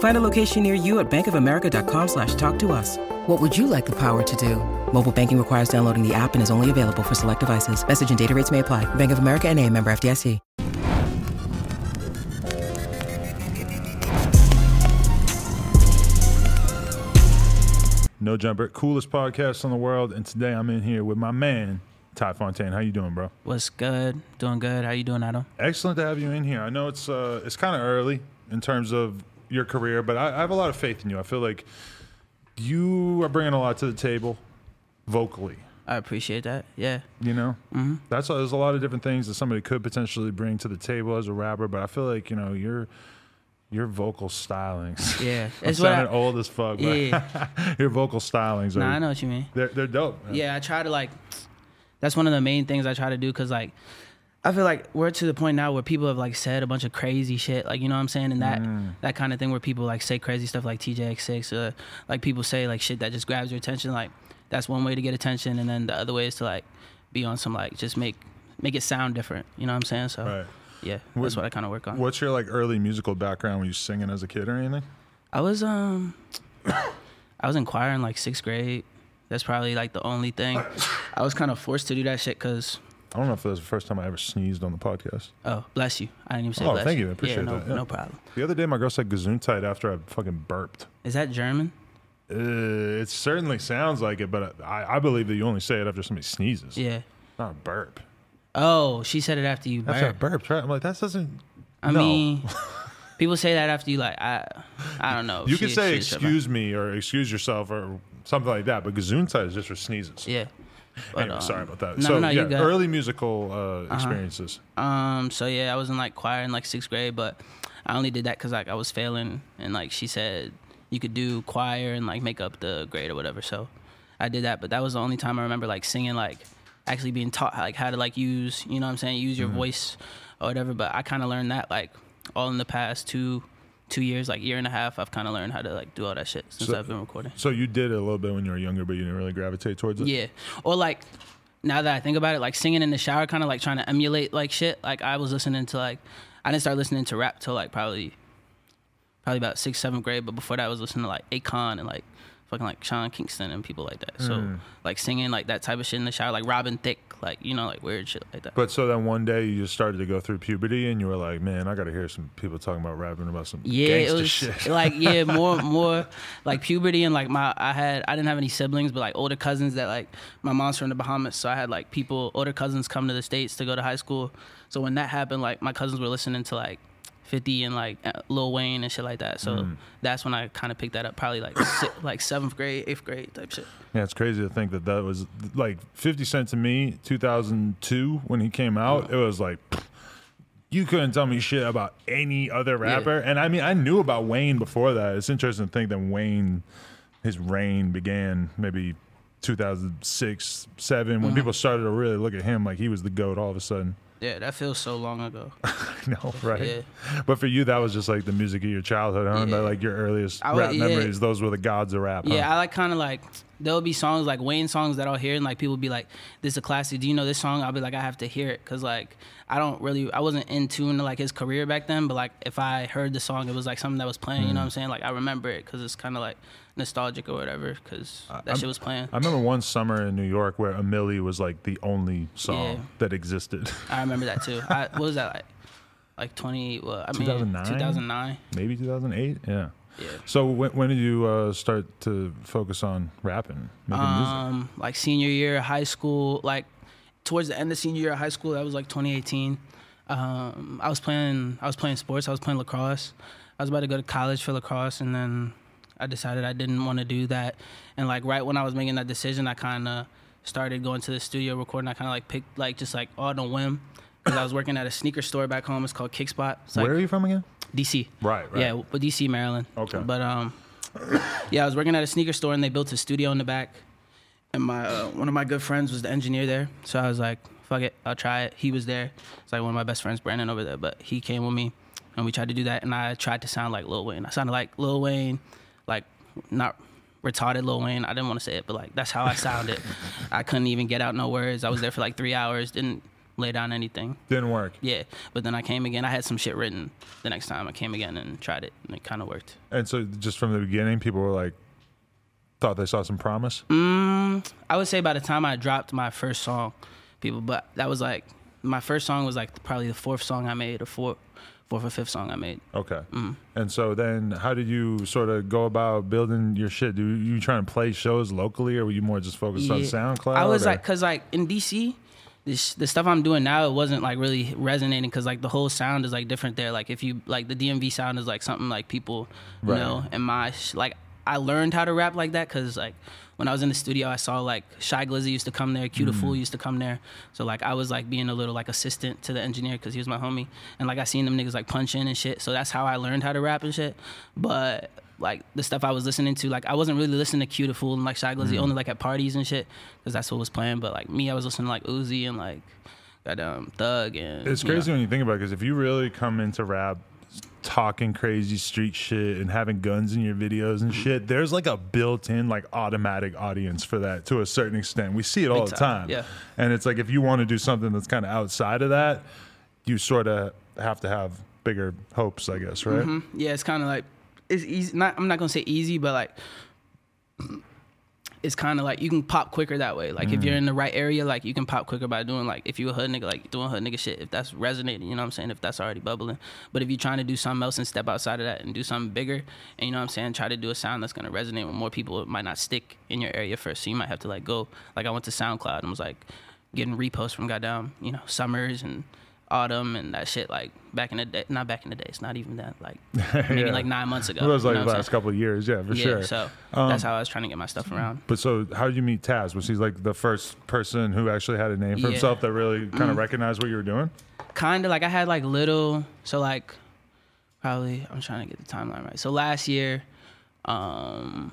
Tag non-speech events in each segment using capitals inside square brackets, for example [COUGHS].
Find a location near you at bankofamerica.com slash talk to us. What would you like the power to do? Mobile banking requires downloading the app and is only available for select devices. Message and data rates may apply. Bank of America and a member FDIC. No Jumper, coolest podcast in the world, and today I'm in here with my man Ty Fontaine. How you doing, bro? What's good? Doing good. How you doing, Adam? Excellent to have you in here. I know it's uh, it's kind of early in terms of your career, but I, I have a lot of faith in you. I feel like you are bringing a lot to the table vocally. I appreciate that. Yeah. You know, hmm that's there's a lot of different things that somebody could potentially bring to the table as a rapper, but I feel like you know your your vocal stylings. [LAUGHS] Yeah. I'm It's I- sounding old as fuck. but Yeah. [LAUGHS] your vocal stylings are Nah, I know what you mean. they're they're dope. man. Yeah, I try to like. That's one of the main things I try to do because like, I feel like we're to the point now where people have like said a bunch of crazy shit, like you know what I'm saying, and that Mm. that kind of thing where people like say crazy stuff like TJX6, uh, like people say like shit that just grabs your attention. Like that's one way to get attention, and then the other way is to like be on some like just make make it sound different. You know what I'm saying? So Right. yeah, What- that's what I kind of work on. What's your like early musical background? Were you singing as a kid or anything? I was um [COUGHS] I was in choir in like sixth grade. That's probably like the only thing. I was kind of forced to do that shit because I don't know if that was the first time I ever sneezed on the podcast. oh bless you. I didn't even say Oh, bless thank you. I appreciate yeah, no, that, yeah. No problem. The other day, my girl said Gesundheit after I fucking burped. Is that German? Uh, it certainly sounds like it, but I, I believe that you only say it after somebody sneezes. Yeah. Not a burp. Oh, she said it after you burped. After I burped. right? I'm like, that doesn't. I no. mean, [LAUGHS] people say that after you like I I don't know. you She- could say excuse me or excuse yourself or something like that, but Gesundheit is just for sneezes. Yeah. But, Anyway, um, sorry about that. No, so, no, yeah, you got. early musical uh, experiences. Um. So yeah, I was in like choir in like sixth grade, but I only did that because like I was failing, and like she said you could do choir and like make up the grade or whatever. So I did that, but that was the only time I remember like singing like actually being taught like how to like use you know what I'm saying use your voice or whatever. But I kind of learned that like all in the past two two years, like year and a half. I've kind of learned how to like do all that shit since So- I've been recording. So you did it a little bit when you were younger, but you didn't really gravitate towards it. Yeah. Or like now that I think about it, like singing in the shower, kind of like trying to emulate like shit. Like I was listening to like I didn't start listening to rap till like probably probably about sixth, seventh grade. But before that, I was listening to like Akon and like fucking like Sean Kingston and people like that. So Mm. like singing like that type of shit in the shower, like Robin Thicke, like you know like weird shit like that. But so then one day you just started to go through puberty, and you were like, "Man, I got to hear some people talking about rapping about some Yeah, gangster it was shit." [LAUGHS] like yeah, more [LAUGHS] more like puberty and like my I had I didn't have any siblings, but like older cousins that like my mom's from the Bahamas, so I had like people older cousins come to the states to go to high school. So when that happened, like my cousins were listening to like 50 and like uh, Lil Wayne and shit like that. So Mm. that's when I kind of picked that up, probably like si- [COUGHS] like seventh grade, eighth grade type shit. Yeah, it's crazy to think that that was like 50 Cent to me, 2002 when he came out. It was like you couldn't tell me shit about any other rapper. And I mean, I knew about Wayne before that. It's interesting to think that Wayne, his reign began maybe 2006, seven Mm-hmm. when people started to really look at him like he was the goat all of a sudden. Yeah, that feels so long ago. [LAUGHS] no, right? Yeah. But for you, that was just like the music of your childhood, huh? Yeah. Like your earliest I rap yeah. memories. Those were the gods of rap. huh? Yeah, I like kind of like there'll be songs like Wayne songs that I'll hear and like people be like, "This is a classic." Do you know this song? I'll be like, I have to hear it because like I don't really I wasn't in tune to like his career back then, but like if I heard the song, it was like something that was playing. You know mm. what I'm saying? Like I remember it because it's kind of like nostalgic or whatever because that I'm- shit was playing. I remember one summer in New York where A Milli was like the only song Yeah. that existed. I remember that too. I, what was that like? Like 20? Well, I mean 2009? 2009. Maybe 2008. Yeah. Yeah. So when, when did you uh, start to focus on rapping, making music? Um, like senior year of high school, like towards the end of senior year of high school, that was like 2018. Um, I was playing. I was playing sports. I was playing lacrosse. I was about to go to college for lacrosse, and then I decided I didn't want to do that. And like right when I was making that decision, I kind of started going to the studio recording. I kind of like picked like just like on a whim because I was working at a sneaker store back home. It's called Kickspot. It's like Where are you from again? DC. Right, right. Yeah, but DC, Maryland. Okay. But um, [COUGHS] yeah, I was working at a sneaker store and they built a studio in the back, and my uh, one of my good friends was the engineer there. So I was like, fuck it, I'll try it. He was there. It's like one of my best friends, Brandon, over there. But he came with me, and we tried to do that. And I tried to sound like Lil Wayne. I sounded like Lil Wayne, like not retarded Lil Wayne. I didn't want to say it, but like that's how I sounded. [LAUGHS] I couldn't even get out no words. I was there for like three hours. Didn't lay down anything. Didn't work. Yeah, but then I came again. I had some shit written. The next time I came again and tried it, and it kind of worked. And so just from the beginning, people were like, thought they saw some promise. Mm, I would say by the time I dropped my first song, people, but that was like my first song was like probably the fourth song I made, or fourth, fourth or fifth song I made. Okay. Mm. And so then, how did you sort of go about building your shit? Do you try to play shows locally, or were you more just focused on SoundCloud? I was or- like, cause like in DC, this the stuff I'm doing now, it wasn't like really resonating, cause like the whole sound is like different there. Like if you like the DMV sound is like something like people Right. know, and my like I learned how to rap like that, cause like when I was in the studio, I saw like Shy Glizzy used to come there, Q Da Fool mm. used to come there, so like I was like being a little like assistant to the engineer, cause he was my homie, and like I seen them niggas like punch in and shit, so that's how I learned how to rap and shit, but like the stuff I was listening to, like I wasn't really listening to Q Da Fool and like Shy Glizzy mm. only like at parties and shit, because that's what was playing. But like me, I was listening to like Uzi and like goddamn Thug and It's you know. crazy when you think about it, because if you really come into rap talking crazy street shit and having guns in your videos and shit, there's like a built-in like automatic audience for that to a certain extent. We see it all Big the time, time. yeah. And it's like if you want to do something that's kind of outside of that, you sort of have to have bigger hopes, I guess, right? Mm-hmm. Yeah, it's kind of like it's easy. Not I'm not gonna say easy, but like it's kind of like you can pop quicker that way. Like if you're mm. in the right area, like you can pop quicker by doing like if you're a hood nigga, like doing hood nigga shit. If that's resonating, you know what I'm saying. If that's already bubbling, but if you're trying to do something else and step outside of that and do something bigger, and you know what I'm saying, try to do a sound that's gonna resonate with more people. It might not stick in your area first, so you might have to like go. Like I went to SoundCloud and was like getting reposts from goddamn you know Summers and Autumn and that shit like back in the day. Not back in the day. It's not even that. Like [LAUGHS] maybe Yeah. like nine months ago. It was like the last saying? couple of years, yeah, for yeah, sure. So Um, that's how I was trying to get my stuff around. But so, how did you meet Taz? Was he like the first person who actually had a name for Yeah. Mm. himself that really kind of recognized what you were doing? Kind of like I had like little. So like probably I'm trying to get the timeline right. So last year, um,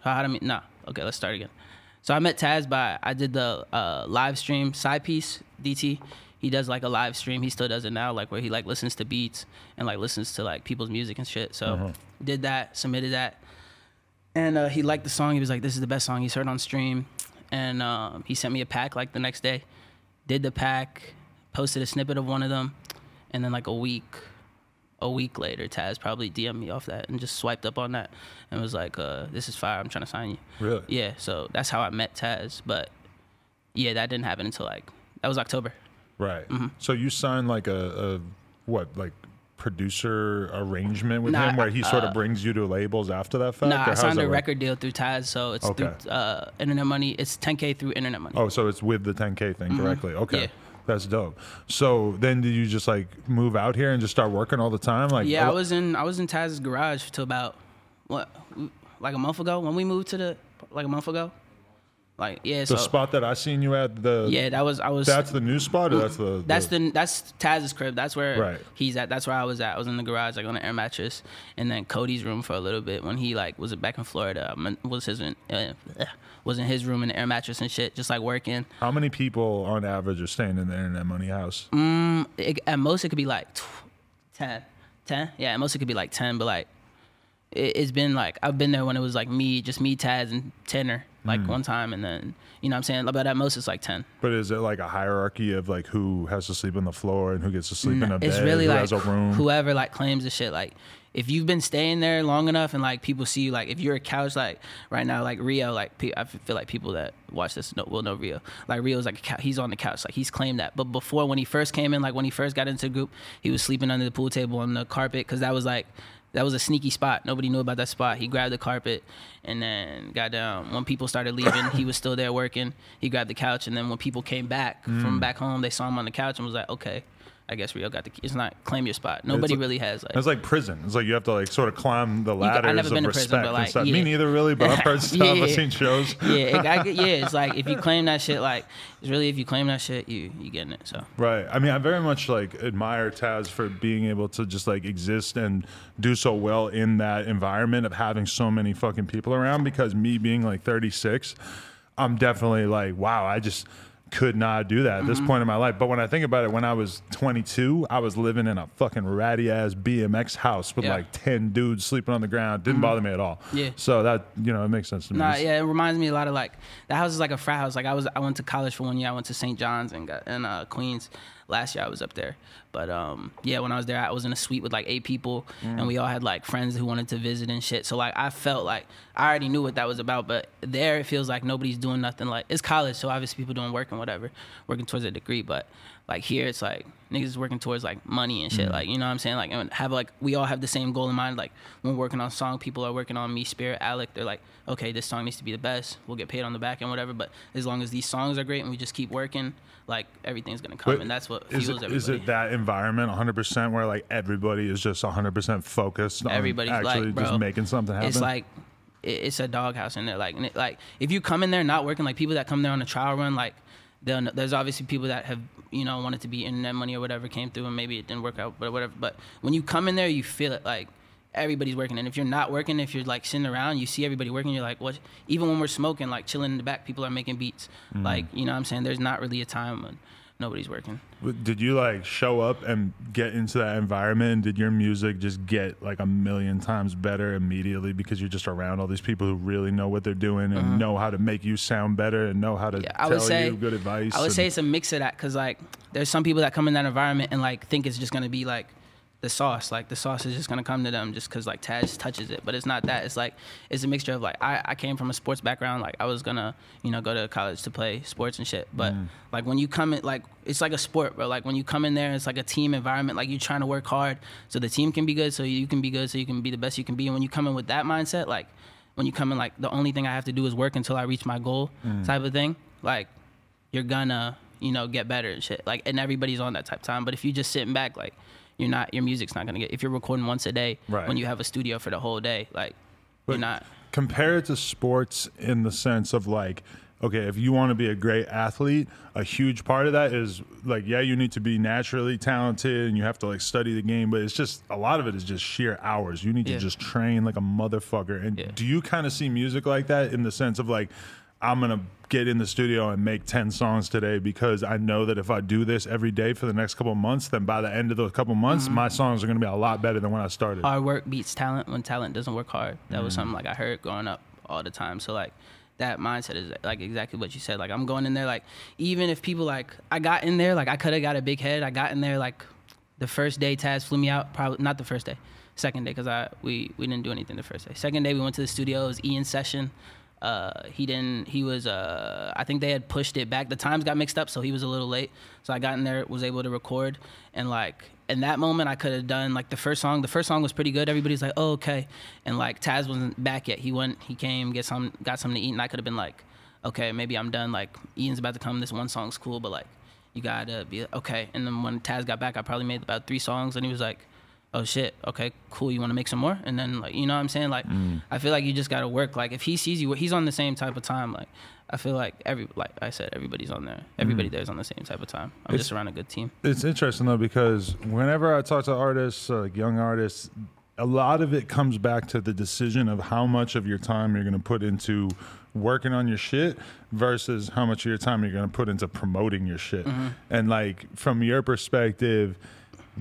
how did I meet? Nah. Okay, let's start again. So I met Taz by I did the uh, live stream side piece DT. He does like a live stream. He still does it now, like where he like listens to beats and like listens to like people's music and shit. So did that, submitted that, and uh, he liked the song. He was like, "This is the best song he's heard on stream," and um, he sent me a pack like the next day. Did the pack, posted a snippet of one of them, and then like a week, a week later, Taz probably DM'd me off that and just swiped up on that and was like, uh, "This is fire. I'm trying to sign you." Really? Yeah. So that's how I met Taz. But yeah, that didn't happen until like that was October. Right. Mm-hmm. So you signed like a, a what like producer arrangement with Nah, him where he sort of uh, brings you to labels after that fact? Nah, I signed a work? record deal through Taz, so it's Okay. through uh, Internet Money. It's 10k through Internet Money. Oh, so it's with the 10K thing directly. Okay. Mm-hmm. Yeah. That's dope. So then did you just like move out here and just start working all the time? Like Yeah, I was in I was in Taz's garage till about what like a month ago when we moved to the like a month ago. Like yeah, so. the so spot that I seen you at the yeah, that was I was that's the new spot or that's the, that's the that's Taz's crib. That's where Right. he's at. That's where I was at. I was in the garage, like on an air mattress, and then Cody's room for a little bit when he like was it back in Florida. Was his uh, was in his room in the air mattress and shit, just like working. How many people on average are staying in the internet money house? Mm. It, at most, it could be like tw- 10. 10? Yeah, at most, it could be like 10, but like, it, it's been like, I've been there when it was like me, just me, Taz, and Tenor, like Mm. one time, and then, you know what I'm saying? But at most, it's like 10. But is it like a hierarchy of like who has to sleep on the floor and who gets to sleep in a bed? it's really like has a room? whoever like claims the shit. Like if you've been staying there long enough and like people see you, like if you're a couch, like right now, like Rio, like I feel like people that watch this know, will know Rio. Like Rio's like he's on the couch, like he's claimed that. But before when he first came in, like when he first got into the group, he was sleeping under the pool table on the carpet because that was like. That was a sneaky spot. Nobody knew about that spot. He grabbed the carpet, and then got down. When people started leaving, he was still there working. He grabbed the couch, and then when people came back Mm. from back home, they saw him on the couch and was like, "Okay, I guess Rio got the key. It's not claim your spot. Nobody like- really has like. It's like prison. It's like you have to like sort of climb the I've ladders never of been respect prison, but, and stuff. yeah. Me neither, really. But I've heard [LAUGHS] stuff. Yeah. I've seen shows. yeah, it, I, [LAUGHS] yeah, it's like if you claim that shit, like it's really if you claim that shit, you you getting it. So Right. I mean, I very much like admire Taz for being able to just like exist and do so well in that environment of having so many fucking people around. Because me being like 36, I'm definitely like, wow, I just could not do that at this point in my life. But when I think about it, when I was 22, I was living in a fucking ratty ass BMX house with Yeah. like 10 dudes sleeping on the ground. Didn't bother me at all. Yeah. So that you know it makes sense to me. Nah, yeah, it reminds me a lot of like the house is like a frat house. Like I was, I went to college for one year. I went to St. John's and got in uh, Queens. Last year I was up there, but um, yeah, when I was there, I was in a suite with like eight people, and we all had like friends who wanted to visit and shit. So like I felt like I already knew what that was about, but there it feels like nobody's doing nothing. Like it's college, so obviously people doing work and whatever, working towards a degree, but. Like here, it's like niggas is working towards like money and shit. Mm. Like you know what I'm saying. Like and have like we all have the same goal in mind. Like when working on a song, people are working on me, Spirit, Alec. They're like, okay, this song needs to be the best. We'll get paid on the back end, whatever. But as long as these songs are great and we just keep working, like everything's gonna come, But and that's what fuels it, everybody. is it that environment 100% where like everybody is just 100% focused on Everybody's actually like, just making something happen? It's like it's a doghouse in there. Like, like if you come in there not working, like people that come there on a trial run, like there's obviously people that have you know wanted to be internet money or whatever came through and maybe it didn't work out, but whatever. But when you come in there, you feel it like everybody's working. And if you're not working, if you're like sitting around, you see everybody working. You're like, what? Even when we're smoking, like chilling in the back, people are making beats. Mm-hmm. Like you know what I'm saying? There's not really a time when nobody's working. Did you like show up and get into that environment? And did your music just get like a million times better immediately because you're just around all these people who really know what they're doing and uh-huh. know how to make you sound better and know how to. Yeah, tell I would say you good advice? I would and- say it's a mix of that because like there's some people that come in that environment and like think it's just gonna be like the sauce, like the sauce is just gonna come to them just because like Taz touches it, but it's not that. It's like it's a mixture of like I, I came from a sports background, like I was gonna you know go to college to play sports and shit, but Mm. like when you come in, like it's like a sport, bro. Like when you come in there, it's like a team environment. Like you're trying to work hard so the team can be good, so you can be good, so you can be the best you can be. And when you come in with that mindset, like when you come in like the only thing I have to do is work until I reach my goal Mm. type of thing, like you're gonna you know get better and shit. Like and everybody's on that type of time. But if you just sitting back, like you're not your music's not gonna get. If you're recording once a day, Right. when you have a studio for the whole day, like But you're not. compare it to sports in the sense of like okay if you want to be a great athlete a huge part of that is like yeah you need to be naturally talented and you have to like study the game but it's just a lot of it is just sheer hours you need Yeah. to just train like a motherfucker and Yeah. do you kind of see music like that in the sense of like i'm gonna get in the studio and make 10 songs today because i know that if i do this every day for the next couple of months then by the end of those couple of months Mm-hmm. my songs are gonna be a lot better than when i started hard work beats talent when talent doesn't work hard. That Mm. was something like I heard growing up all the time. So like that mindset is like exactly what you said. Like I'm going in there like even if people like I got in there like I could have got a big head. I got in there like the first day Taz flew me out. Probably not the first day, second day because I we we didn't do anything the first day. Second day we went to the studio. It was Ian's session. Uh, he didn't. He was. Uh, I think they had pushed it back. The times got mixed up, so he was a little late. So I got in there, was able to record, and like in that moment, I could have done like the first song. The first song was pretty good. Everybody's like, "Oh, okay," and like Taz wasn't back yet. He went. He came, get some, got something to eat, and I could have been like, "Okay, maybe I'm done." Like Ian's about to come. This one song's cool, but like you gotta be okay. And then when Taz got back, I probably made about three songs, and he was like, "Oh shit, okay, cool. You want to make some more?" And then like you know what I'm saying? Like mm. I feel like you just gotta work. Like if he sees you, he's on the same type of time. Like I feel like every like I said, everybody's on there. Everybody mm. there's on the same type of time. I'm just around a good team. It's interesting though because whenever I talk to artists, uh, like young artists, a lot of it comes back to the decision of how much of your time you're going to put into working on your shit versus how much of your time you're going to put into promoting your shit. Mm-hmm. And like from your perspective,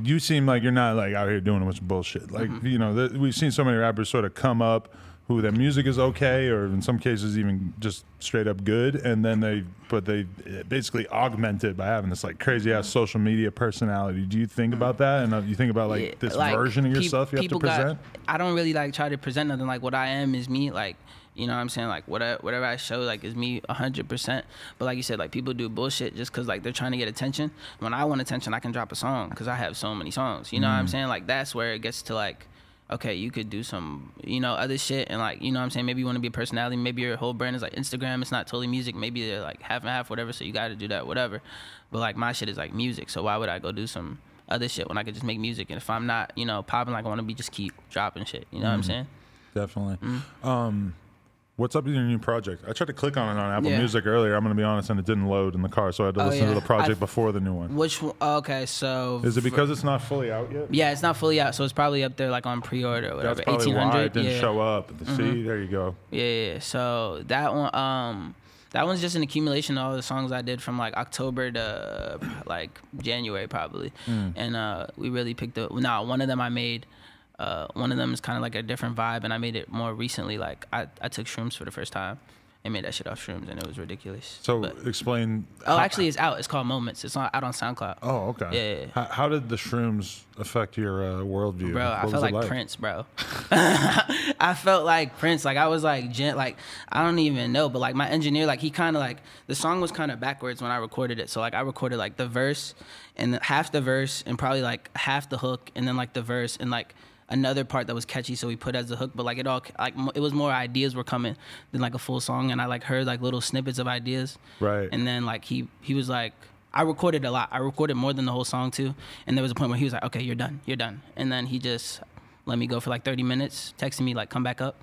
you seem like you're not like out here doing a bunch of bullshit. Like you know, th- we've seen so many rappers sort of come up who their music is okay, or in some cases even just straight up good, and then they but they eh, basically augment it by having this like crazy ass social media personality. Do you think about that, and uh, you think about like Yeah, this like, version of yourself you have to people got- present? I don't really like try to present nothing like what I am is me. Like you know what I'm saying? Like whatever whatever I show like is me hundred percent. But like you said, like people do bullshit just cause like they're trying to get attention. When I want attention, I can drop a song because I have so many songs. You know what I'm saying? Like that's where it gets to like. Okay, you could do some, you know, other shit, and like, you know, what I'm saying maybe you want to be a personality. Maybe your whole brand is like Instagram. It's not totally music. Maybe they're like half and half, whatever. So you got to do that, whatever. But like my shit is like music. So why would I go do some other shit when I could just make music. And if I'm not, you know, popping, like I want to be just keep dropping shit. You know what I'm saying? Definitely. Mm-hmm. Um, what's up with your new project? I tried to click on it on Apple Yeah. Music earlier. I'm going to be honest, and it didn't load in the car, so I had to Oh, listen to the project before the new one. Which one- okay, so Is it because it's not fully out yet? yeah, it's not fully out, so it's probably up there like on pre-order or whatever. That's probably Eighteen why it didn't yeah. Mm-hmm. show up. See, there you go. Yeah, yeah. So that one, um, that one's just an accumulation of all the songs I did from like October to like January probably, and uh, we really picked up. Nah, one of them I made. Uh, one of them is kind of like a different vibe, and I made it more recently. Like I, I took shrooms for the first time and made that shit off shrooms, and it was ridiculous. So But- explain. oh, how- actually, it's out. It's called Moments. It's not out on SoundCloud. Oh, okay. Yeah, yeah. How, how did the shrooms affect your uh, worldview? Bro, What I felt it like, Prince, bro. [LAUGHS] I felt like Prince. Like I was like gent. Like I don't even know, but like my engineer, like he kind of like the song was kind of backwards when I recorded it. So like I recorded like the verse and half the verse and probably like half the hook and then like the verse and like another part that was catchy. So we put as a hook, but like it all like it was more ideas were coming than like a full song. And I like heard like little snippets of ideas. Right. And then like he he was like. I recorded a lot. I recorded more than the whole song too. And there was a point where he was like, "Okay, you're done. You're done." And then he just let me go for like 30 minutes, texting me like, "Come back up."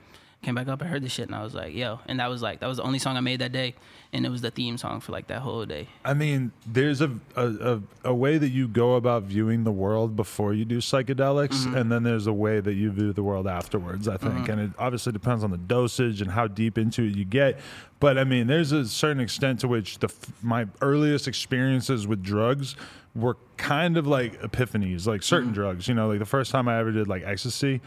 Came back up. I heard the shit, and I was like, "Yo!" And that was like that was the only song I made that day, and it was the theme song for like that whole day. I mean, there's a, a, a, a way that you go about viewing the world before you do psychedelics, Mm-hmm. and then there's a way that you view the world afterwards, I think. And it obviously depends on the dosage and how deep into it you get. But I mean, there's a certain extent to which the my earliest experiences with drugs were kind of like epiphanies, like certain Mm-hmm. drugs. You know, like the first time I ever did like ecstasy,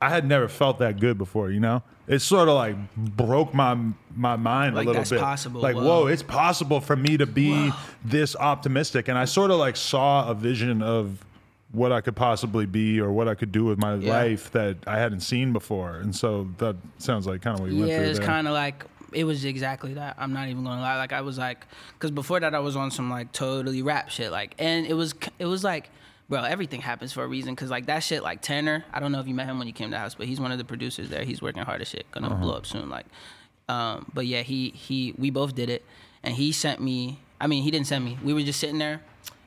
I had never felt that good before. You know, it sort of like broke my my mind Like, a little bit. possible. Like, Whoa. whoa, it's possible for me to be this optimistic. And I sort of like saw a vision of what I could possibly be or what I could do with my Yeah. life that I hadn't seen before. And so that sounds like kind of what you went Yeah, through it's there. kind of like it was exactly that. I'm not even gonna lie. Like I was like, because before that I was on some like totally rap shit. Like, and it was it was like, bro, everything happens for a reason. Cause like that shit, like Tanner. I don't know if you met him when you came to the house, but he's one of the producers there. He's working hard as shit. Gonna blow up soon. Like, um, but yeah, he he we both did it, and he sent me. I mean, he didn't send me. We were just sitting there.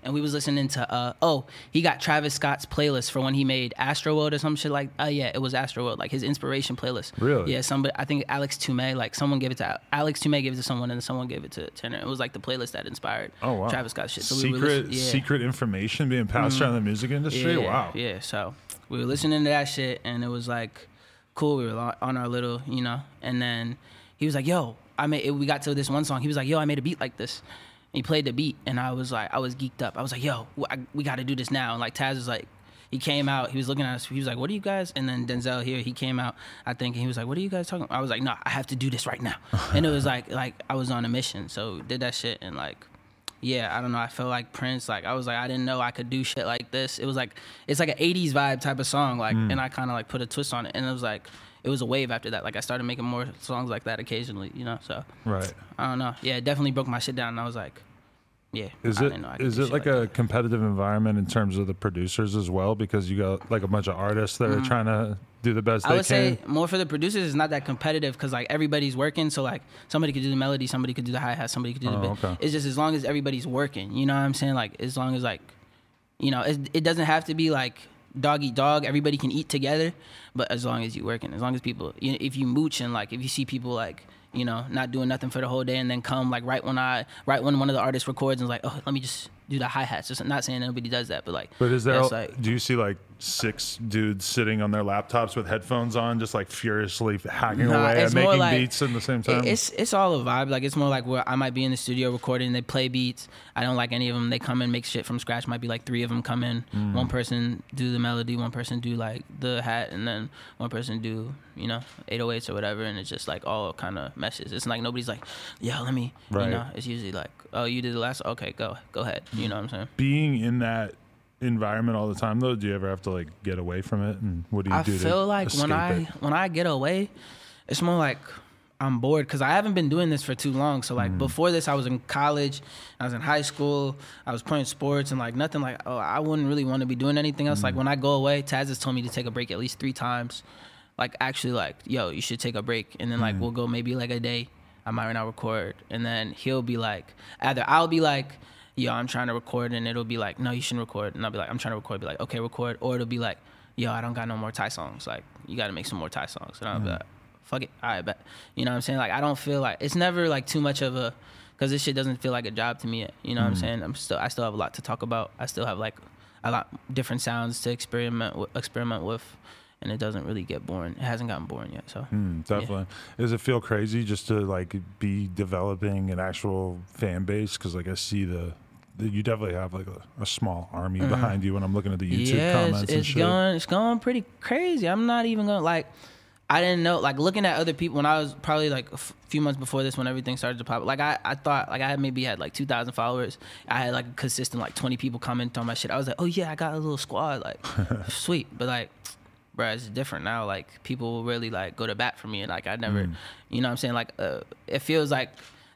And we was listening to uh oh he got Travis Scott's playlist for when he made Astroworld or some shit like uh yeah it was Astroworld like his inspiration playlist Really? yeah somebody I think Alex Tumay like someone gave it to Alex Tumay gave it to someone and then someone gave it to Tanner it was like the playlist that inspired Oh wow! Travis Scott's shit so we secret listening, yeah. Secret information being passed around the music industry. Yeah, wow. Yeah, so we were listening to that shit, and it was like cool. We were on our little, you know, and then he was like, "Yo, I made." We got to this one song. He was like, "Yo, I made a beat like this." He played the beat, and I was like, I was geeked up. I was like, "Yo, I- we got to do this now." And like Taz was like. He came out. He was looking at us. He was like, "What are you guys?" And then Denzel here, he came out. I think and he was like, "What are you guys talking?" about? I was like, "No, I have to do this right now." and it was like, like I was on a mission. So did that shit and like yeah, I don't know. I felt like Prince. Like I was like, I didn't know I could do shit like this. It was like it's like an '80s vibe type of song. Like, Mm. and I kind of like put a twist on it, and it was like it was a wave after that. Like I started making more songs like that occasionally, you know. So Right. I don't know. Yeah, it definitely broke my shit down, and I was like, yeah. Is I it didn't know I is it shit like a competitive environment in terms of the producers as well? Because you got like a bunch of artists that are trying to do the best Mm-hmm. I would can. say more for the producers. It's not that competitive because like everybody's working. So like somebody could do the melody, somebody could do the hi hat, somebody could do the Oh, bit. okay. It's just as long as everybody's working. You know what I'm saying? Like as long as like, you know, it, it doesn't have to be like dog eat dog. Everybody can eat together, but as long as you working, as long as people, you know, if you mooch and like if you see people like. You know, not doing nothing for the whole day, and then come like right when I, right when one of the artists records, and is like, oh, let me just do the hi hats. Just not saying nobody does that, but like, But is there? that's, like, do you see like six dudes sitting on their laptops with headphones on, just like furiously hacking Nah, away and making like- beats at the same time? It's it's all a vibe. Like it's more like where I might be in the studio recording. They play beats. I don't like any of them. They come in make shit from scratch. Might be like three of them come in. Mm. One person do the melody. One person do like the hat, and then one person do you know 808s or whatever. And it's just like all kind of meshes. It's like nobody's like, yeah, let me. Right. You know, it's usually like, oh, you did the last. Okay, go go ahead. You know what I'm saying? Being in that environment all the time, though, do you ever have to like get away from it? And what do you I do? to feel like when I it? when I get away, it's more like I'm bored because I haven't been doing this for too long. So Mm. like before this, I was in college, I was in high school, I was playing sports and like nothing like oh I wouldn't really want to be doing anything else. Mm. Like when I go away, Taz has told me to take a break at least three times. Like actually like yo you should take a break and then like Mm. we'll go maybe like a day. I might not record and then he'll be like either I'll be like yo, I'm trying to record, and it'll be like, no, you shouldn't record, and I'll be like, I'm trying to record, be like, okay, record, or it'll be like, yo, I don't got no more Ty songs, like you got to make some more Ty songs, and I'll be mm-hmm. like, fuck it, all right, bet, you know what I'm saying? Like I don't feel like it's never like too much of a, cause this shit doesn't feel like a job to me. Yet, you know what I'm mm-hmm. saying? I'm still, I still have a lot to talk about. I still have like a lot different sounds to experiment with, experiment with. And it doesn't really get boring. It hasn't gotten boring yet. So Mm, definitely. Does it feel crazy just to like be developing an actual fan base? Because like I see the, the you definitely have like a, a small army behind you when I'm looking at the YouTube Mm-hmm. yeah, comments it's, and it's shit. going it's going pretty crazy. I'm not even going to like I didn't know like looking at other people when I was probably like a f- few months before this when everything started to pop. Like I, I thought like I had maybe had like 2,000 followers. I had like a consistent like 20 people comment on my shit. I was like, "Oh yeah, I got a little squad." Like [LAUGHS] sweet. But like bruh, it's different now. Like people really like go to bat for me and like I never you know what I'm saying? Like uh, it feels like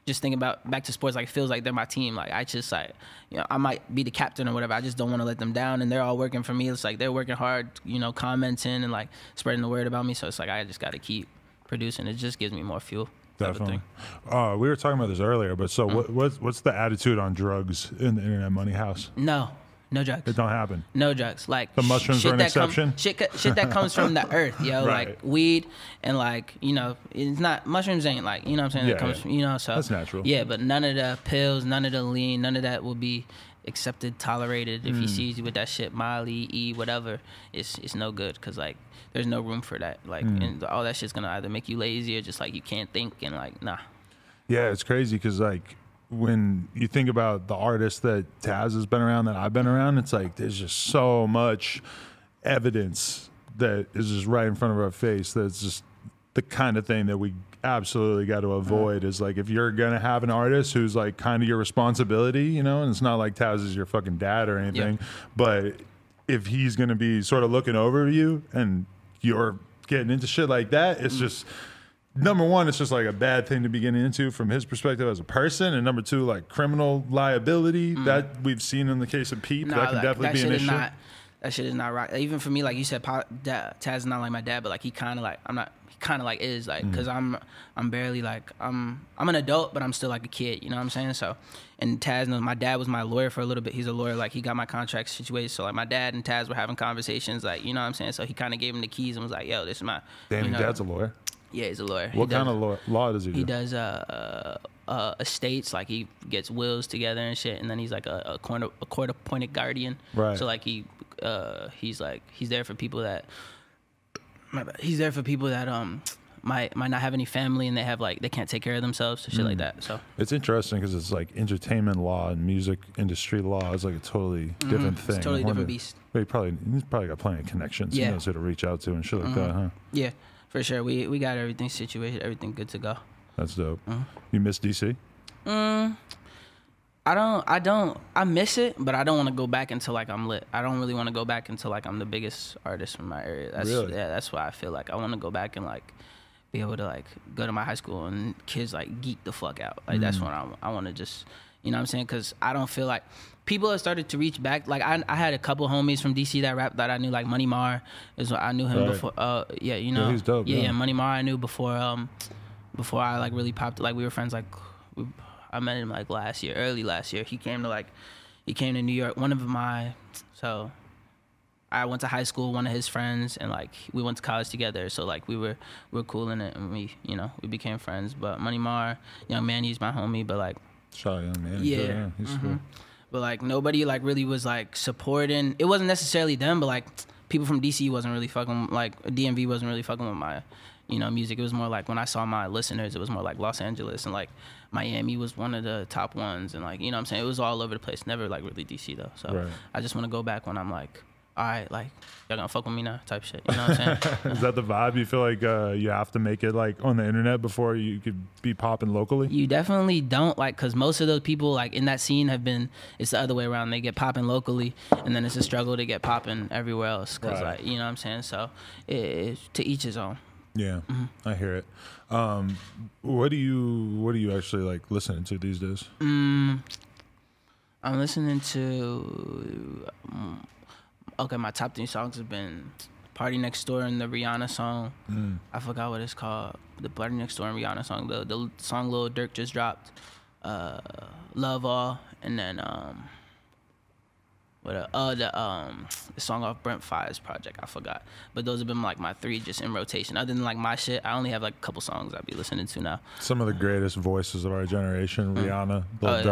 just thinking about back to sports, like it feels like they're my team. Like I just like, you know, I might be the captain or whatever. I just don't want to let them down, and they're all working for me. It's like they're working hard, you know, commenting and like spreading the word about me. So it's like I just got to keep producing. It just gives me more fuel. Definitely. Uh, we were talking about this earlier, but so what, what's what's the attitude on drugs in the internet money house? No, no drugs. It don't happen. No drugs. Like The mushrooms shit are an that come- exception? shit, shit that comes from the [LAUGHS] earth, yo. Right. Like weed and like you know, it's not mushrooms ain't like you know what I'm saying. Yeah, it comes yeah. from you know so That's natural. Yeah, but none of the pills, none of the lean, none of that will be accepted, tolerated. If Hmm. he sees you with that shit, Molly, E, whatever, it's it's no good because like there's no room for that. Like Hmm. and all that shit's gonna either make you lazy or just like you can't think and like nah. Yeah, it's crazy because like when you think about the artists that Taz has been around, that I've been around, it's like there's just so much evidence that is just right in front of our face. That's just the kind of thing that we absolutely got to avoid. Is like if you're gonna have an artist who's like kind of your responsibility, you know, and it's not like Taz is your fucking dad or anything, but if he's gonna be sort of looking over you and you're getting into shit like that, it's mm. just number one, it's just like a bad thing to be getting into from his perspective as a person, and number two, like criminal liability that we've seen in the case of Peep. that can like, definitely that be an shit is issue. not. That shit is not right. Even for me, like you said, dad, Taz is not like my dad, but like he kind of like I'm not. He kind of like is like Mm. because I'm I'm barely like I'm I'm an adult, but I'm still like a kid. You know what I'm saying? So, and Taz knows my dad was my lawyer for a little bit. He's a lawyer. Like he got my contract situated. So like my dad and Taz were having conversations. Like you know what I'm saying? So he kind of gave him the keys and was like, "Yo, this is my." Damn, you know, dad's a lawyer. Yeah, he's a lawyer. He What kind does- of law, law does he do? he does uh, uh, uh, estates, like he gets wills together and shit, and then he's like a, a court a court appointed guardian. Right. So like he uh, he's like he's there for people that he's there for people that um might might not have any family and they have like they can't take care of themselves, shit Mm. like that. So It's interesting because it's like entertainment law and music industry law is like a totally different thing. Mm-hmm. totally different beast. But he probably he's probably got plenty of connections. Yeah. Mm-hmm. He knows who to reach out to and shit like that, huh? yeah, for sure. We we got everything situated, everything good to go. That's dope. Uh-huh. You miss DC? I don't, I don't, I miss it, but I don't want to go back until like I'm lit. I don't really want to go back until like I'm the biggest artist from my area. That's Really? yeah, that's why I feel like I want to go back and like be able to like go to my high school and kids like geek the fuck out. Like that's when I, I want to just, you know what I'm saying? Because I don't feel like people have started to reach back. Like I, I had a couple homies from DC that rap that I knew, like Money Mar is what I knew him Right. before. Uh, yeah, you know, yeah, he's dope, Yeah, yeah. yeah, Money Mar I knew before. Um, before I like really popped. Like we were friends. Like we, I met him like last year, early last year. He came to like, he came to New York. One of my, so I went to high school. One of his friends, and like we went to college together. So like we were we were cool in it, and we you know we became friends. But Money Mar, young man, he's my homie. But like Shout out young man. Yeah. yeah he's Mhm. cool. But like nobody like really was like supporting. It wasn't necessarily them, but like people from DC wasn't really fucking like DMV wasn't really fucking with my, you know, music. It was more like when I saw my listeners, it was more like Los Angeles and like Miami was one of the top ones, and like you know what I'm saying it was all over the place. Never like really DC though. So Right. I just want to go back when I'm like, all right, like y'all gonna fuck with me now, type shit. You know what I'm saying? [LAUGHS] Is that the vibe? You feel like uh, you have to make it like on the internet before you could be popping locally? You definitely don't like because most of those people like in that scene have been it's the other way around. They get popping locally, and then it's a struggle to get popping everywhere else. Cause Right. like you know what I'm saying. So it, it's to each his own. Yeah, Mm-hmm. I hear it. Um, what do you what are you actually like listening to these days? Mm, I'm listening to um, okay. My top three songs have been "PartyNextDoor" and the Rihanna song. Mm. I forgot what it's called. The PartyNextDoor and Rihanna song. The the song Lil Durk just dropped. Uh, Love All and then um, what uh, uh the um the song off Brent Faiyaz's project I forgot, but those have been like my three just in rotation. Other than like my shit, I only have like a couple songs I be listening to now. Some of the greatest voices of our generation, Rihanna, Lil Oh, yeah.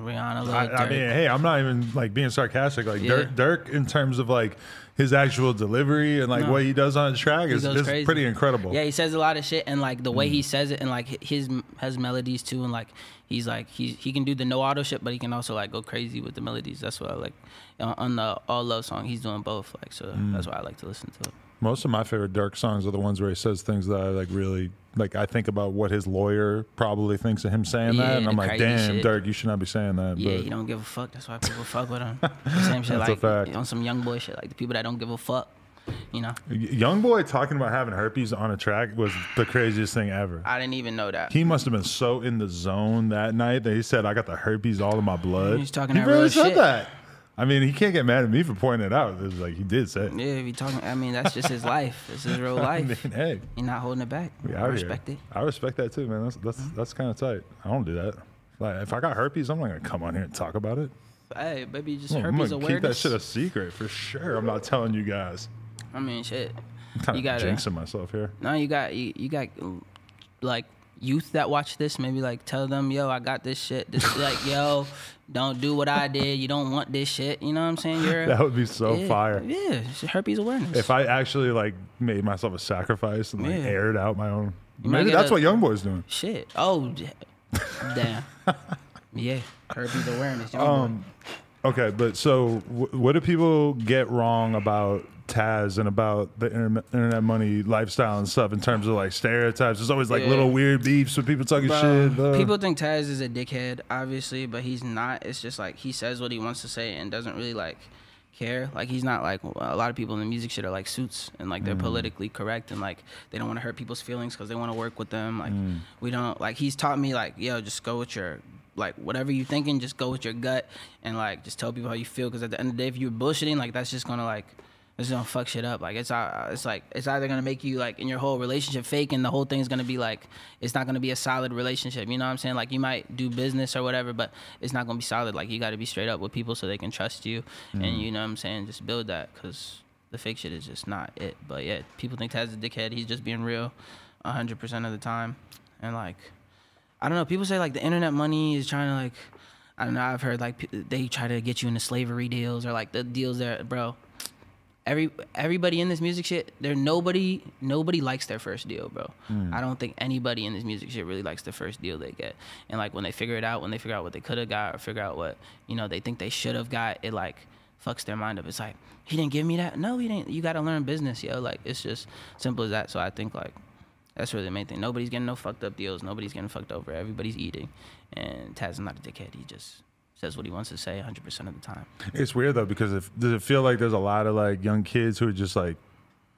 Rihanna, I, I mean, hey, I'm not even like being sarcastic. Like Yeah. Durk, Durk, in terms of like his actual delivery and like No. what he does on the track is, is pretty incredible. Yeah, he says a lot of shit, and like the way Mm. he says it, and like his has melodies too, and like he's like he he can do the no auto shit, but he can also like go crazy with the melodies. That's what I like on, on the All Love song. He's doing both, like so. Mm. That's why I like to listen to it. Most of my favorite Durk songs are the ones where he says things that I like really like. I think about what his lawyer probably thinks of him saying Yeah, that, and I'm like, damn, shit. Durk, you should not be saying that. Yeah, but he don't give a fuck. That's why people fuck with him. Same [LAUGHS] shit That's a like fact. on some young boy shit, like the people that don't give a fuck. You know, Young boy talking about having herpes on a track was the craziest thing ever. I didn't even know that. He must have been so in the zone that night that he said, "I got the herpes all in my blood." He's talking He really real said shit. that. I mean, he can't get mad at me for pointing it out. It was like he did say. it. yeah, if you talking, I mean, that's just his life. It's his real [LAUGHS] I life. mean, hey, You're not holding it back. I respect here. it. I respect that too, man. That's that's mm-hmm. that's kind of tight. I don't do that. Like, if I got herpes, I'm not gonna come on here and talk about it. Hey, baby, just I'm herpes gonna keep that shit a secret for sure. I'm not telling you guys. I mean, shit. I'm kind You of jinxing myself here. No, you got you, you got like youth that watch this. Maybe like tell them, yo, I got this shit. This like, yo, don't do what I did. You don't want this shit. You know what I'm saying? You're [LAUGHS] That would be so yeah, fire. Yeah, herpes awareness. If I actually like made myself a sacrifice and like Yeah. aired out my own, You maybe that's a- what young boy's doing. shit. Oh, damn. [LAUGHS] yeah, herpes awareness. young boy. Um, okay, but so w- what do people get wrong about Taz and about the internet, internet money lifestyle and stuff in terms of like stereotypes? There's always like Yeah. little weird beefs with people talking Bro, shit. People think Taz is a dickhead, obviously, but he's not. It's just like he says what he wants to say and doesn't really like care. Like he's not like a lot of people in the music shit are like suits and like they're mm. politically correct and like they don't want to hurt people's feelings because they want to work with them. Like mm. we don't like he's taught me like yo just go with your like whatever you thinking just go with your gut and like just tell people how you feel because at the end of the day if you're bullshitting like that's just gonna like it's gonna fuck shit up. Like it's uh, it's like it's either gonna make you like in your whole relationship fake, and the whole thing's gonna be like it's not gonna be a solid relationship. You know what I'm saying? Like you might do business or whatever, but it's not gonna be solid. Like you got to be straight up with people so they can trust you, and you know what I'm saying? Just build that because the fake shit is just not it. But yeah, people think Taz is a dickhead. He's just being real, hundred percent of the time, and like I don't know. People say like the internet money is trying to like I don't know. I've heard like they try to get you into slavery deals or like the deals there, bro every everybody in this music shit, there nobody nobody likes their first deal, bro. Hmm. I don't think anybody in this music shit really likes the first deal they get. And like when they figure it out, when they figure out what they could have got or figure out what you know they think they should have got, it like fucks their mind up. It's like he didn't give me that. No, he didn't. You got to learn business, yo. Like it's just simple as that. So I think like that's really the main thing. Nobody's getting no fucked up deals. Nobody's getting fucked over. Everybody's eating. And Taz is not a dickhead. He just says what he wants to say 100% of the time. It's weird though because if, does it feel like there's a lot of like young kids who are just like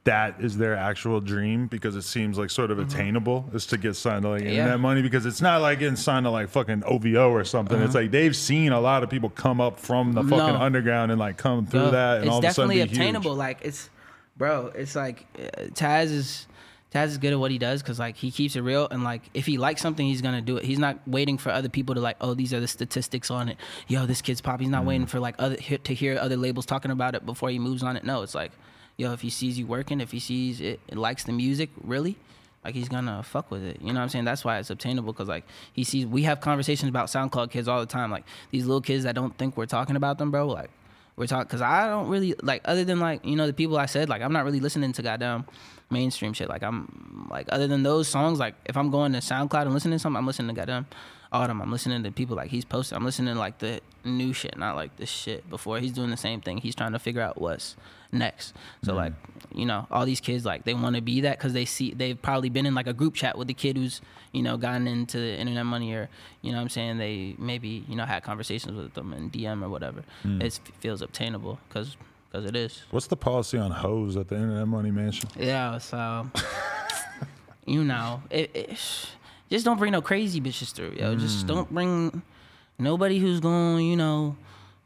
that is their actual dream because it seems like sort of attainable is to get signed to like internet Mm-hmm. Money because it's not like getting signed to like fucking OVO or something. It's like they've seen a lot of people come up from the fucking Uh-huh. No. underground and like come through Bro, that and it's all of a sudden definitely be obtainable. huge. Like it's, bro, it's like uh, Taz is Taz is good at what he does because like he keeps it real and like if he likes something, he's gonna do it. He's not waiting for other people to like, oh, these are the statistics on it. Yo, this kid's pop. He's not Mm. waiting for like other to hear other labels talking about it before he moves on it. No, it's like, yo, if he sees you working, if he sees it, it likes the music, really. Like he's gonna fuck with it, you know what I'm saying? That's why it's obtainable because like he sees. We have conversations about SoundCloud kids all the time. Like these little kids that don't think we're talking about them, bro. Like we're talking because I don't really like other than like you know the people I said like I'm not really listening to goddamn mainstream shit. Like I'm like other than those songs, like if I'm going to SoundCloud and listening to something, I'm listening to goddamn Autumn. I'm listening to people like he's posting. I'm listening to like the new shit, not like the shit before. He's doing the same thing. He's trying to figure out what's next. So mm. like you know all these kids like they want to be that because they see they've probably been in like a group chat with the kid who's you know gotten into the internet money or you know what I'm saying they maybe you know had conversations with them in DM or whatever. Mm. It feels obtainable because because it is. What's the policy on hoes at the internet money mansion? Yeah, so [LAUGHS] you know, it, it, just don't bring no crazy bitches through, yo. Just mm. don't bring nobody who's going, you know,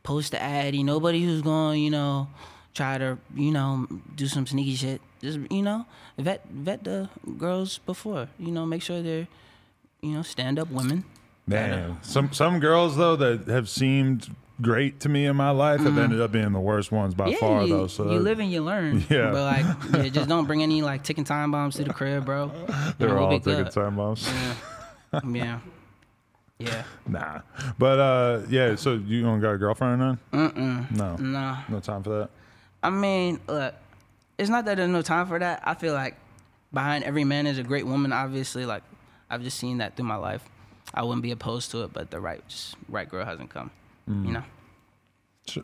post the addy. Nobody who's going, you know, try to, you know, do some sneaky shit. Just you know, vet vet the girls before. You know, make sure they're, you know, stand up women. Man, some some girls though that have seemed great to me in my life have ended up being the worst ones by Mm-hmm. Yeah, far you, though. So you live and you learn. [LAUGHS] Yeah. But like, yeah, just don't bring any like ticking time bombs to the crib, bro. [LAUGHS] They're know, all good. time bombs. [LAUGHS] Yeah. Yeah. Nah, but uh, yeah. So you don't got a girlfriend or none? Mm-mm. No, No. no time for that. I mean, look, it's not that there's no time for that. I feel like behind every man is a great woman. Obviously, like I've just seen that through my life. I wouldn't be opposed to it, but the right, just right girl hasn't come. Mm. You know?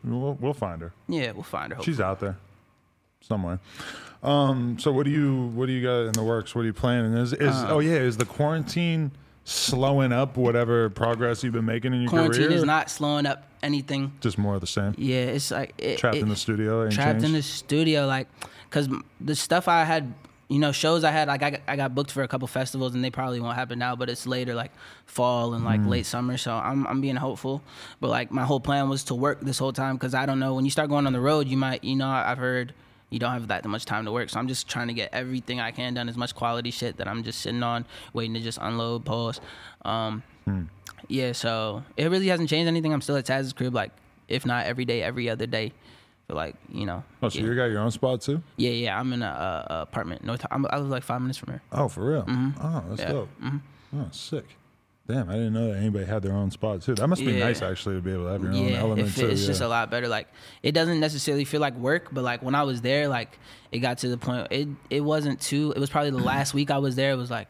We'll, we'll find her. Yeah, we'll find her. hopefully. She's out there somewhere. Um, so what do you what do you got in the works? What are you planning? Is is Uh, oh yeah, is the quarantine slowing up whatever progress you've been making in your Quarantine career? is not slowing up anything. just more of the same. Yeah, it's like it, Trapped it- in the studio. Ain't trapped in the studio like because the stuff i had you know shows i had like I got, I got booked for a couple festivals and they probably won't happen now but it's later like fall and like Mm. late summer. So I'm, I'm being hopeful. But like my whole plan was to work this whole time because i don't know when you start going on the road you might you know i've heard you don't have that much time to work. So i'm just trying to get everything i can done as much quality shit that i'm just sitting on waiting to just unload pause. Um, Hmm. yeah so it really hasn't changed anything. I'm still at taz's crib like if not every day every other day like you know Oh, so yeah. you got your own spot too? Yeah, yeah. I'm in a, a, a apartment. North. I'm, I live like five minutes from here. Oh, for real? Oh, that's Mm-hmm. Yeah. Mm-hmm. Oh, sick. Damn, I didn't know that anybody had their own spot too. That must be Yeah. nice actually to be able to have your own element it too. it's just a lot better. Like it doesn't necessarily feel like work, but like when I was there, like it got to the point. It it wasn't too. It was probably the last week I was there. It was like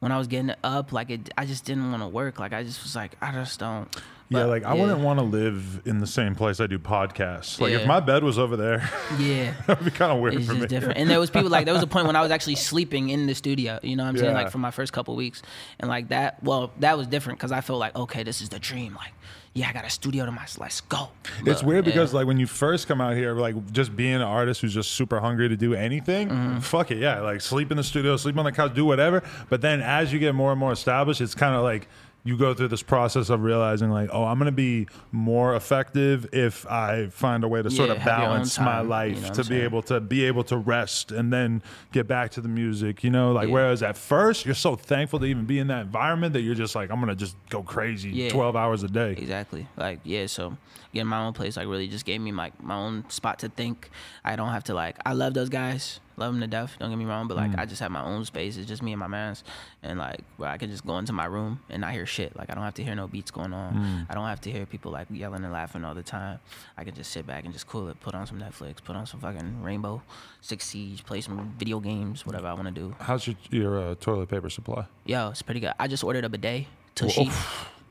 when I was getting up. Like it, I just didn't want to work. Like I just was like, I just don't. yeah, like I wouldn't want to live in the same place I do podcasts. Like if my bed was over there, [LAUGHS] Yeah. [LAUGHS] that'd be kind of weird It's for just me. different. And there was people like there was a point when I was actually [LAUGHS] sleeping in the studio. You know what I'm saying? Like for my first couple weeks, and like that. Well, that was different because I felt like okay, this is the dream. Like, yeah, I got a studio to myself. Let's go. It's But, weird yeah. because like when you first come out here, like just being an artist who's just super hungry to do anything, Mm-hmm. fuck it, yeah, like sleep in the studio, sleep on the couch, do whatever. But then as you get more and more established, it's kind of like you go through this process of realizing like, oh, I'm gonna be more effective if I find a way to sort Yeah, of have your own balance my time, you life know to be saying? able to be able to rest and then get back to the music, you know, like Yeah. whereas at first you're so thankful to even be in that environment that you're just like, I'm gonna just go crazy Yeah. 12 hours a day. Exactly. Like yeah, so getting my own place like really just gave me like my own spot to think. I don't have to like. I love those guys, love them to death. Don't get me wrong, but like I just have my own space. It's just me and my mans, and like where I can just go into my room and not hear shit. Like I don't have to hear no beats going on. I don't have to hear people like yelling and laughing all the time. I can just sit back and just cool it. Put on some Netflix. Put on some fucking Rainbow Six Siege. Play some video games. Whatever I want to do. How's your, your uh, toilet paper supply? Yo, it's pretty good. I just ordered a bidet. Tushy.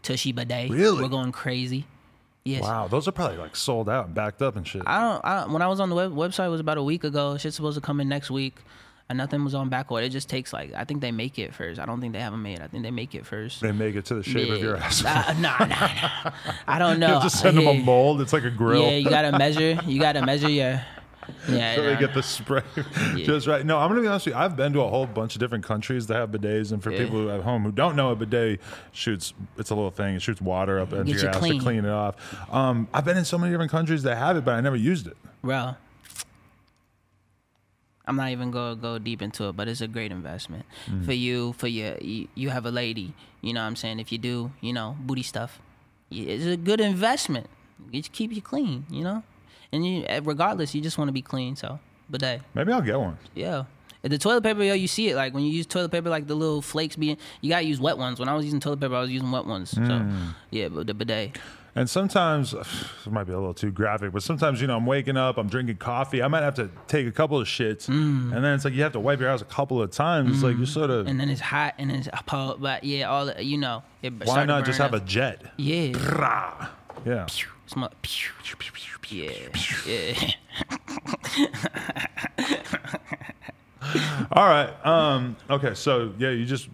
Tushy bidet. Really? We're going crazy. Yes. Wow, those are probably like sold out and backed up and shit. I don't. I, when I was on the web, website, it was about a week ago. Shit's supposed to come in next week, and nothing was on back order. It just takes like I think they make it first. I don't think they have them made. I think they make it first. they make it to the shape of your ass. Nah, nah, nah, nah. I don't [LAUGHS] know. you just send them a mold. It's like a grill. Yeah, you gotta measure. You gotta measure your. [LAUGHS] Yeah, so they get the spray [LAUGHS] just right. No, I'm gonna be honest with you. I've been to a whole bunch of different countries that have bidets, and for Yeah. people at home who don't know, a bidet shoots. It's a little thing. It shoots water up into your you ass clean. to clean it off. Um, I've been in so many different countries that have it, but I never used it. Well, I'm not even gonna go deep into it, but it's a great investment Mm. for you. For your, you, you have a lady. You know what I'm saying? If you do, you know, booty stuff, it's a good investment. It keeps you clean. You know, and you, eh, regardless, you just want to be clean. So, but hey, Maybe I'll get one. yeah. The toilet paper, yo, you see it like when you use toilet paper, like the little flakes being. You gotta use wet ones. When I was using toilet paper, I was using wet ones. So, Mm. yeah, but the bidet. And sometimes [SIGHS] it might be a little too graphic, but sometimes you know I'm waking up, I'm drinking coffee, I might have to take a couple of shits, and then it's like you have to wipe your ass a couple of times. It's like you're sort of Mm. And then it's hot and it's appalled, but yeah, all you know. Why not just have a jet? yeah? Rah. Yeah. Yeah, yeah. [LAUGHS] All right. Um. Okay. So yeah, you just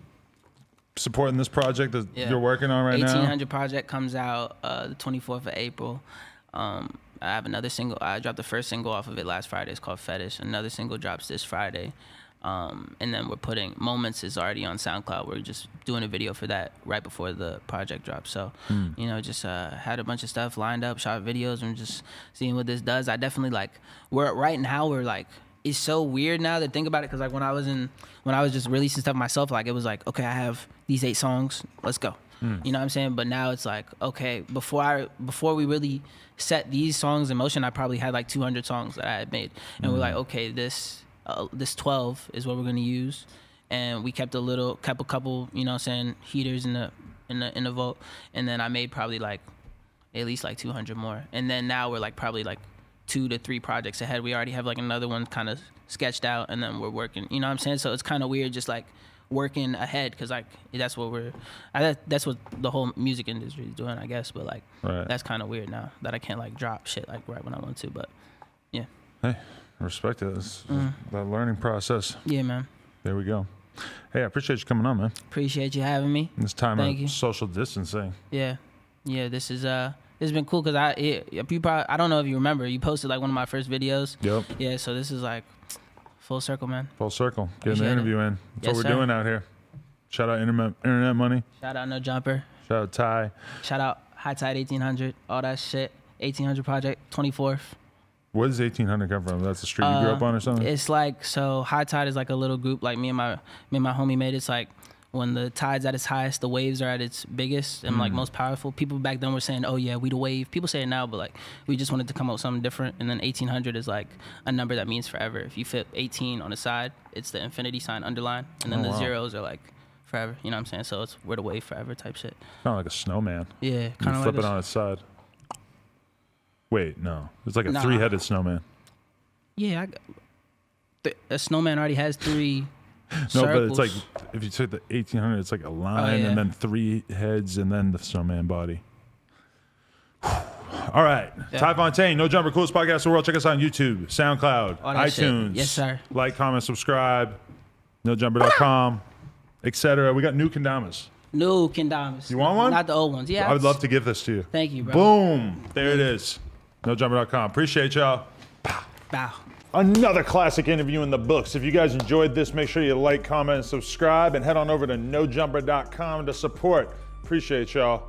supporting this project that Yeah. you're working on right now. 1800 project comes out uh, the 24th of April. Um, I have another single. I dropped the first single off of it last Friday. It's called Fetish. Another single drops this Friday. Um, and then we're putting Moments is already on SoundCloud. We're just doing a video for that right before the project drops. So, Hmm. you know, just uh, had a bunch of stuff lined up, shot videos, and just seeing what this does. I definitely like. We're right now. We're like. It's so weird now to think about it because like when I was in when I was just releasing stuff myself, like it was like okay, I have these eight songs, let's go. You know what I'm saying? But now it's like, okay, before I before we really set these songs in motion, I probably had like 200 songs that I had made, and we're like, okay, this uh, this 12 is what we're gonna use, and we kept a little, kept a couple, you know, what I'm saying heaters in the in the in the vault and then I made probably like at least like 200 more, and then now we're like probably like two to three projects ahead. We already have like another one kind of sketched out, and then we're working. You know what I'm saying? So it's kind of weird, just like working ahead, because like that's what we're, I, that's what the whole music industry is doing, I guess. But like Right. that's kind of weird now that I can't like drop shit like right when I want to. But yeah, Hey, respect it. It's Mm. that learning process. yeah, man. There we go. Hey, I appreciate you coming on, man. Appreciate you having me. This time Thank of you. social distancing. Yeah, yeah. This is uh, this has been cool because I it, you probably I don't know if you remember you posted like one of my first videos. Yep. Yeah, so this is like full circle, man. Full circle. Getting the Appreciate it. interview in. That's Yes, what we're sir. doing out here. Shout out internet, internet money. Shout out No Jumper. Shout out Ty. Shout out High Tide 1800. All that shit. 1800 Project 24th. Where does 1800 come from? That's the street you grew up Uh, on or something? It's like so High Tide is like a little group like me and my me and my homie made. It's like when the tide's at its highest, the waves are at its biggest and like Mm. most powerful. People back then were saying, "Oh yeah, we the wave." People say it now, but like we just wanted to come up with something different. And then 1800 is like a number that means forever. If you flip 18 on the side, it's the infinity sign underline, and then Oh, the wow. zeros are like forever. You know what I'm saying? So it's we're the wave forever type shit. kind of like a snowman. Yeah, kind of flip like it on its side. Wait, no. It's like a Nah. three-headed snowman. Yeah, I, th- a snowman already has three. [LAUGHS] No, but it's like if you took the 1800, it's like a oh, line yeah. and then three heads and then the snowman body. [SIGHS] All right. Ty Fontaine, No Jumper, coolest podcast in the world. Check us out on YouTube, SoundCloud, All that shit. iTunes. Yes, sir. Like, comment, subscribe, nojumper.com, etc. We got new kendamas. new kendamas. You want one? Not the old ones. Yeah, I would love to give this to you. Thank you, bro. Boom. There it is. Nojumper.com. Appreciate y'all. Bow. Another classic interview in the books. If you guys enjoyed this, make sure you like, comment, and subscribe, and head on over to nojumper.com to support. Appreciate y'all.